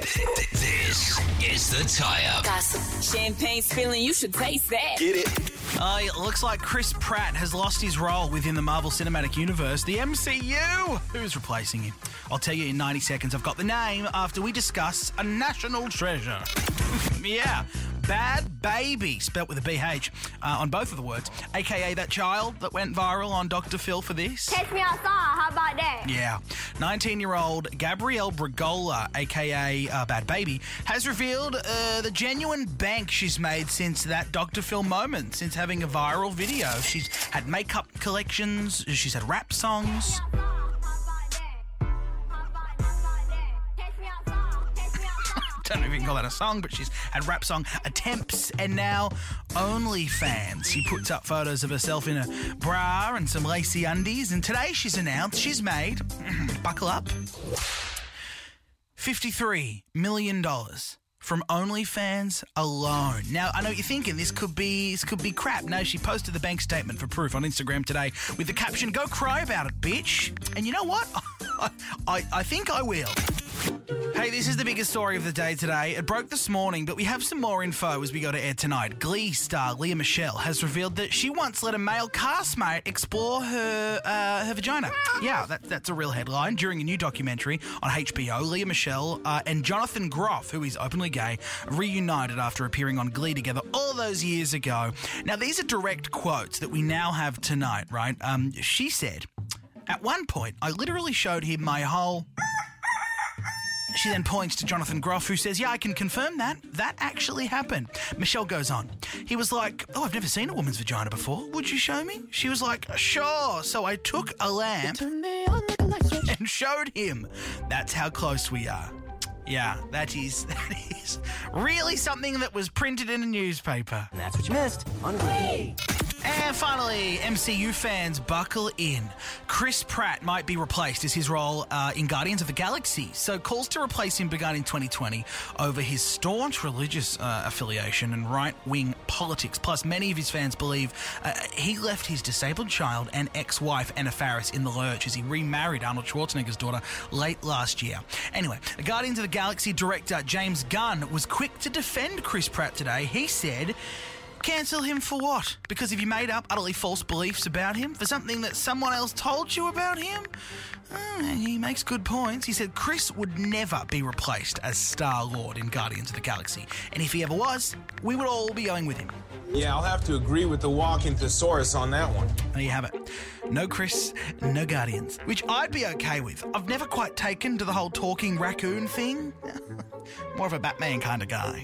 This is the tie up. Gossip. Champagne spilling, you should taste that. Get it? Uh, it looks like Chris Pratt has lost his role within the Marvel Cinematic Universe, the MCU. Who's replacing him? I'll tell you in 90 seconds. I've got the name after we discuss a national treasure. yeah, Bhad Bhabie, spelt with a BH uh, on both of the words, aka that child that went viral on Dr. Phil for this. Take me outside. How about that? Yeah. 19 year old Gabrielle Bregoli, aka uh, Bhad Bhabie, has revealed uh, the genuine bank she's made since that Dr. Phil moment, since having a viral video. She's had makeup collections, she's had rap songs. Don't know if you can call that a song, but she's had rap song attempts and now OnlyFans. She puts up photos of herself in a bra and some lacy undies, and today she's announced she's made, buckle up, $53 million from OnlyFans alone. Now, I know what you're thinking this could be this could be crap. No, she posted the bank statement for proof on Instagram today with the caption, Go cry about it, bitch. And you know what? I, I think I will. Hey, this is the biggest story of the day today. It broke this morning, but we have some more info as we go to air tonight. Glee star Lea Michele has revealed that she once let a male castmate explore her uh, her vagina. Yeah, that, that's a real headline. During a new documentary on HBO, Lea Michele uh, and Jonathan Groff, who is openly gay, reunited after appearing on Glee together all those years ago. Now, these are direct quotes that we now have tonight, right? Um, she said, At one point, I literally showed him my whole. She then points to Jonathan Groff, who says, Yeah, I can confirm that. That actually happened. Michele goes on. He was like, Oh, I've never seen a woman's vagina before. Would you show me? She was like, Sure. So I took a lamp and showed him. That's how close we are. Yeah, that is that is really something that was printed in a newspaper. And that's what you missed on Glee. Finally, MCU fans, buckle in. Chris Pratt might be replaced as his role uh, in Guardians of the Galaxy. So calls to replace him began in 2020 over his staunch religious uh, affiliation and right-wing politics. Plus, many of his fans believe uh, he left his disabled child and ex-wife Anna Faris in the lurch as he remarried Arnold Schwarzenegger's daughter late last year. Anyway, Guardians of the Galaxy director James Gunn was quick to defend Chris Pratt today. He said. Cancel him for what? Because if you made up utterly false beliefs about him? For something that someone else told you about him? Uh, he makes good points. He said Chris would never be replaced as Star Lord in Guardians of the Galaxy. And if he ever was, we would all be going with him. Yeah, I'll have to agree with the walking thesaurus on that one. There you have it. No Chris, no Guardians. Which I'd be okay with. I've never quite taken to the whole talking raccoon thing. More of a Batman kind of guy.